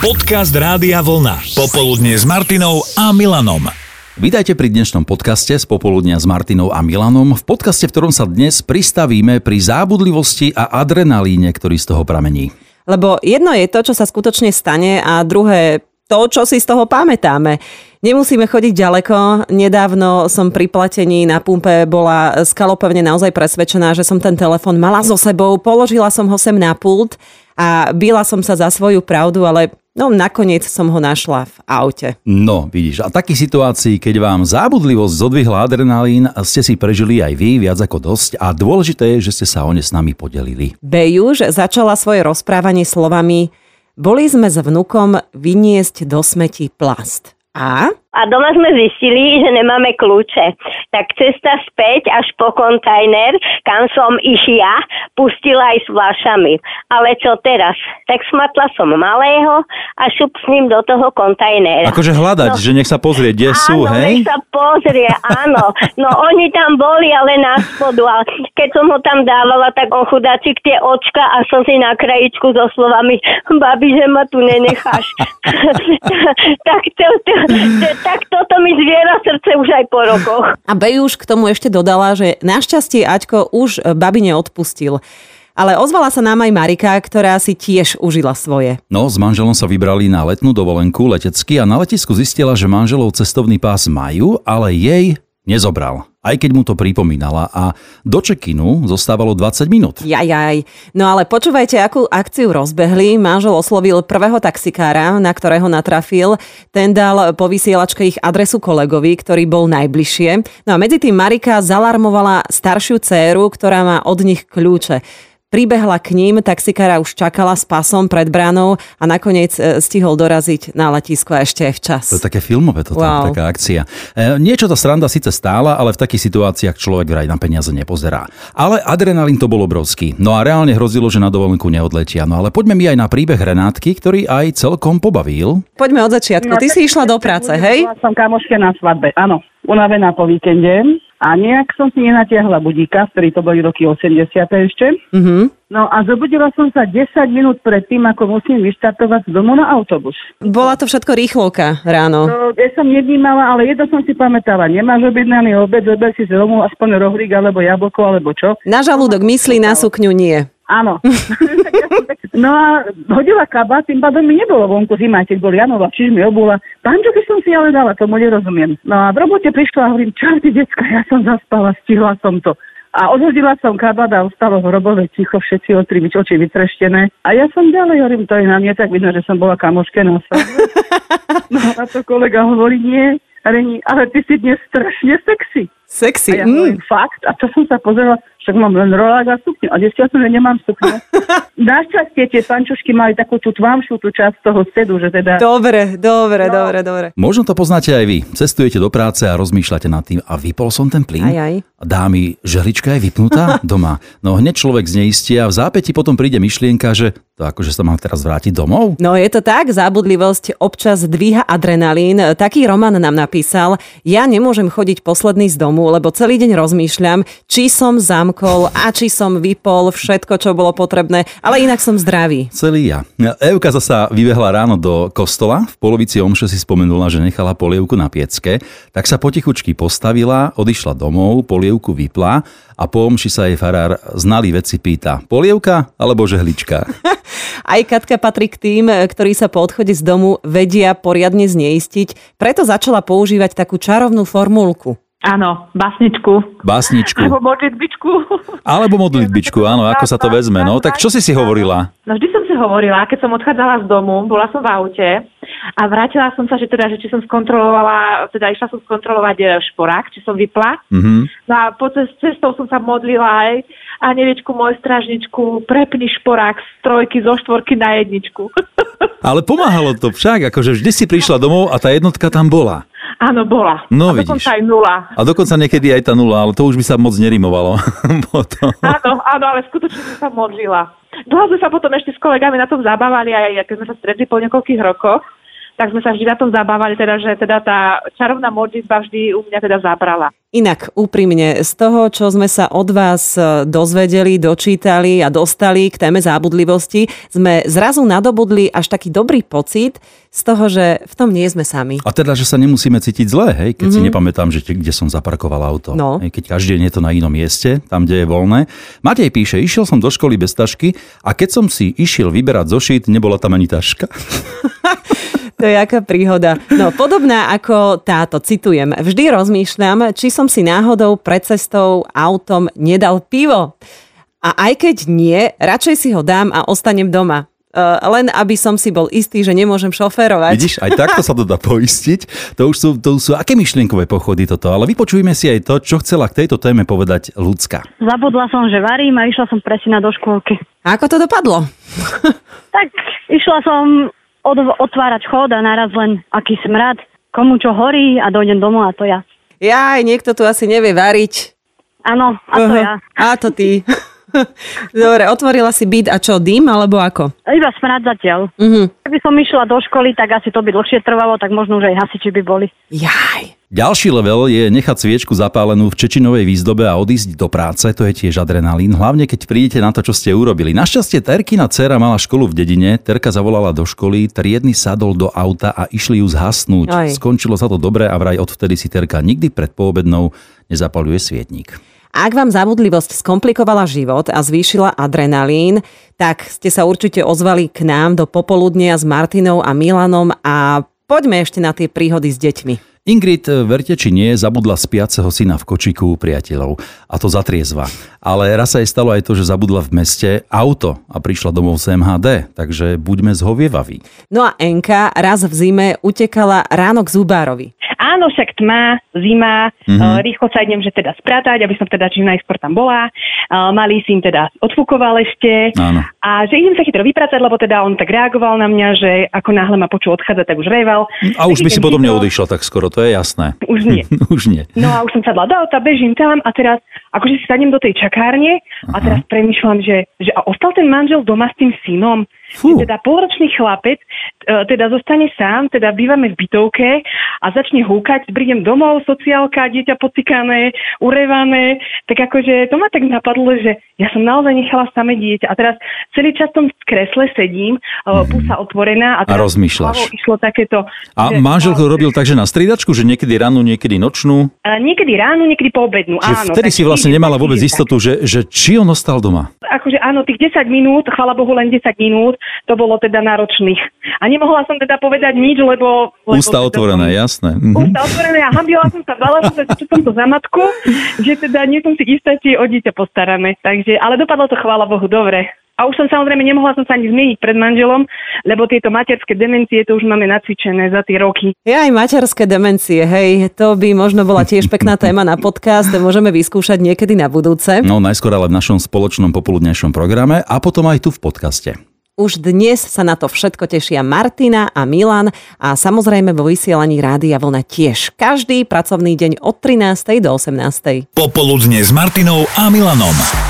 Podcast Rádia Vlna. Popoludne s Martinou a Milanom. Vítajte pri dnešnom podcaste z popoludnia s Martinou a Milanom. V podcaste, v ktorom sa dnes pristavíme pri zábudlivosti a adrenalíne, ktorý z toho pramení. Lebo jedno je to, čo sa skutočne stane a druhé to, čo si z toho pamätáme. Nemusíme chodiť ďaleko. Nedávno som pri platení na pumpe bola skalopevne naozaj presvedčená, že som ten telefon mala so sebou, položila som ho sem na pult a byla som sa za svoju pravdu, ale No nakoniec som ho našla v aute. No, vidíš, a takých situácií, keď vám zábudlivosť zodvihla adrenalín, ste si prežili aj vy viac ako dosť a dôležité je, že ste sa o ne s nami podelili. Bejuž začala svoje rozprávanie slovami Boli sme s vnukom vyniesť do smeti plast. A? A doma sme zistili, že nemáme kľúče. Tak cesta späť až po kontajner, kam som išia, pustila aj s fľašami. Ale čo teraz? Tak smatla som malého a šup s ním do toho kontajnera. Akože hľadať, no, že nech sa pozrie, kde áno, sú, hej? nech sa pozrie, áno. No oni tam boli, ale na spodu. A keď som ho tam dávala, tak on chudáčik tie očka a som si na krajičku so slovami, babi, že ma tu nenecháš. tak to, to, tak toto mi zviera srdce už aj po rokoch. A Bejuš k tomu ešte dodala, že našťastie Aťko už babine odpustil. Ale ozvala sa nám aj Marika, ktorá si tiež užila svoje. No, s manželom sa vybrali na letnú dovolenku letecky a na letisku zistila, že manželov cestovný pás majú, ale jej nezobral. Aj keď mu to pripomínala a do čekinu zostávalo 20 minút. Jajaj. No ale počúvajte, akú akciu rozbehli. Manžel oslovil prvého taxikára, na ktorého natrafil. Ten dal po vysielačke ich adresu kolegovi, ktorý bol najbližšie. No a medzi tým Marika zalarmovala staršiu dceru, ktorá má od nich kľúče. Pribehla k ním, taxikára už čakala s pasom pred bránou a nakoniec e, stihol doraziť na letisko a ešte aj včas. To je také filmové toto, wow. taká akcia. E, niečo tá sranda síce stála, ale v takých situáciách človek vraj na peniaze nepozerá. Ale adrenalín to bol obrovský. No a reálne hrozilo, že na dovolenku neodletia. No ale poďme mi aj na príbeh Renátky, ktorý aj celkom pobavil. Poďme od začiatku. Ty si išla do práce, hej? Som kamoške na svadbe, áno. Unavená po víkende a nejak som si nenatiahla budíka, ktorý to boli roky 80. ešte. Mhm. No a zobudila som sa 10 minút pred tým, ako musím vyštartovať z domu na autobus. Bola to všetko rýchlovka ráno. No, ja som nevnímala, ale jedno som si pamätala. Nemáš objednaný obed, zober si z domu aspoň rohlík, alebo jablko, alebo čo. Na žalúdok myslí, na sukňu nie. Áno. no a hodila kabát, tým pádom mi nebolo vonku zima, keď bol Janova, čiže mi obula. Pančoky som si ale dala, tomu nerozumiem. No a v robote prišla a hovorím, čo ty decka, ja som zaspala, stihla som to. A odhodila som kabát a ostalo hrobové ticho, všetci tri oči vytreštené. A ja som ďalej, hovorím, to je na mne, tak vidno, že som bola kamoške na No a to kolega hovorí, nie, ale, ale ty si dnes strašne sexy. Sexy. A ja mm. hovorím, fakt? A čo som sa pozerala, však mám len rolák a sukňu. A zistila som, že nemám sukňu. Našťastie tie pančušky mali takú tú tvamšiu tú časť toho sedu, že teda... Dobre, dobre, no. dobre, dobre. Možno to poznáte aj vy. Cestujete do práce a rozmýšľate nad tým, a vypol som ten plyn? Aj, aj. Dámy, žehlička je vypnutá doma. No hneď človek zneistie a v zápäti potom príde myšlienka, že to akože sa mám teraz vrátiť domov? No je to tak, zábudlivosť občas dvíha adrenalín. Taký Roman nám napísal, ja nemôžem chodiť posledný z domu, lebo celý deň rozmýšľam, či som zamkol a či som vypol všetko, čo bolo potrebné, ale inak som zdravý. Celý ja. Evka zasa vybehla ráno do kostola, v polovici omše si spomenula, že nechala polievku na piecke, tak sa potichučky postavila, odišla domov, polievku vypla a po omši sa jej farár znalý veci pýta, polievka alebo žehlička? Aj Katka patrí k tým, ktorí sa po odchode z domu vedia poriadne zneistiť, preto začala používať takú čarovnú formulku. Áno, básničku. Básničku. Alebo modlitbičku. Alebo modlitbičku, áno, ako sa to vezme. No, tak čo si si hovorila? No vždy som si hovorila, keď som odchádzala z domu, bola som v aute a vrátila som sa, že teda, že či som skontrolovala, teda išla som skontrolovať e, šporák, či som vypla. Mhm. No a po cest, cestou som sa modlila aj a neviečku môj stražničku, prepni šporák z trojky zo štvorky na jedničku. Ale pomáhalo to však, akože vždy si prišla domov a tá jednotka tam bola. Áno, bola. No, a vidíš. dokonca aj nula. A dokonca niekedy aj tá nula, ale to už by sa moc nerimovalo. Áno, áno, ale skutočne som sa modlila. Dlho sme sa potom ešte s kolegami na tom zabávali, aj keď sme sa stretli po niekoľkých rokoch, tak sme sa vždy na tom zabávali, teda, že teda tá čarovná modlitba vždy u mňa teda zabrala. Inak úprimne, z toho, čo sme sa od vás e, dozvedeli, dočítali a dostali k téme zábudlivosti, sme zrazu nadobudli až taký dobrý pocit z toho, že v tom nie sme sami. A teda, že sa nemusíme cítiť zle, hej, keď mm-hmm. si nepamätám, že kde som zaparkoval auto. No. Hej, keď každý deň je to na inom mieste, tam, kde je voľné. Matej píše, išiel som do školy bez tašky a keď som si išiel vyberať zošit, nebola tam ani taška. To je aká príhoda. No, podobná ako táto, citujem. Vždy rozmýšľam, či som si náhodou pred cestou autom nedal pivo. A aj keď nie, radšej si ho dám a ostanem doma. Uh, len aby som si bol istý, že nemôžem šoférovať. Vidíš, aj takto sa to dá poistiť. To už sú, to už sú aké myšlienkové pochody toto, ale vypočujme si aj to, čo chcela k tejto téme povedať ľudská. Zabudla som, že varím a išla som presne do škôlky. A ako to dopadlo? Tak išla som od, otvárať chod a naraz len aký smrad, komu čo horí a dojdem domov a to ja. Jaj, niekto tu asi nevie variť. Áno, a to Aha. ja. A to ty. Dobre, otvorila si byt a čo, dým alebo ako? Iba smrad zatiaľ. Mhm. Keby som išla do školy, tak asi to by dlhšie trvalo, tak možno už aj hasiči by boli. Jaj. Ďalší level je nechať sviečku zapálenú v čečinovej výzdobe a odísť do práce, to je tiež adrenalín, hlavne keď prídete na to, čo ste urobili. Našťastie Terkina dcera mala školu v dedine, Terka zavolala do školy, triedny sadol do auta a išli ju zhasnúť. Aj. Skončilo sa to dobre a vraj odvtedy si Terka nikdy pred poobednou nezapaluje svietnik. Ak vám zabudlivosť skomplikovala život a zvýšila adrenalín, tak ste sa určite ozvali k nám do popoludnia s Martinou a Milanom a poďme ešte na tie príhody s deťmi. Ingrid, verte či nie, zabudla spiaceho syna v kočiku priateľov. A to zatriezva. Ale raz sa jej stalo aj to, že zabudla v meste auto a prišla domov z MHD. Takže buďme zhovievaví. No a Enka raz v zime utekala ráno k zubárovi. Áno, však tma, zima, mm-hmm. rýchlo sa idem, že teda spratať, aby som teda čím najskôr tam bola. Uh, malý syn teda odfúkoval ešte. Áno. A že idem sa chytro vypracať, lebo teda on tak reagoval na mňa, že ako náhle ma počul odchádzať, tak už reval. A už by si potom neodišla tak skoro, to je jasné. Už nie. už nie. No a už som sadla do auta, bežím tam a teraz akože si sadnem do tej čakárne a teraz premyšľam, že, že a ostal ten manžel doma s tým synom. Fú. Teda polročný chlapec e, teda zostane sám, teda bývame v bytovke a začne húkať, prídem domov, sociálka, dieťa potikané, urevané, tak akože to ma tak napadlo, že ja som naozaj nechala samé dieťa a teraz celý čas v tom kresle sedím, mm. pusa otvorená a, A teraz rozmýšľaš. hlavou išlo takéto... A že- manžel to robil tak, že na striedačku, že niekedy ráno, niekedy nočnú. a niekedy ráno, niekedy po obednú, Že áno. vtedy si vlastne ide nemala vôbec istotu, že, že či on ostal doma. akože áno, tých 10 minút, chvala Bohu len 10 minút, to bolo teda náročných. A nemohla som teda povedať nič, lebo... lebo Ústa teda otvorené, som- jasné. Mhm. Ústa otvorené a hambila som sa, bala som sa, čo som to za matku, že teda nie som si istá, či o dieťa postarané. Takže, ale dopadlo to chvála Bohu dobre. A už som samozrejme nemohla som sa ani zmieniť pred manželom, lebo tieto materské demencie to už máme nacvičené za tie roky. Je aj materské demencie, hej, to by možno bola tiež pekná téma na podcast, môžeme vyskúšať niekedy na budúce. No najskôr ale v našom spoločnom popoludnejšom programe a potom aj tu v podcaste. Už dnes sa na to všetko tešia Martina a Milan a samozrejme vo vysielaní Rádia Vlna tiež. Každý pracovný deň od 13. do 18. Popoludne s Martinou a Milanom.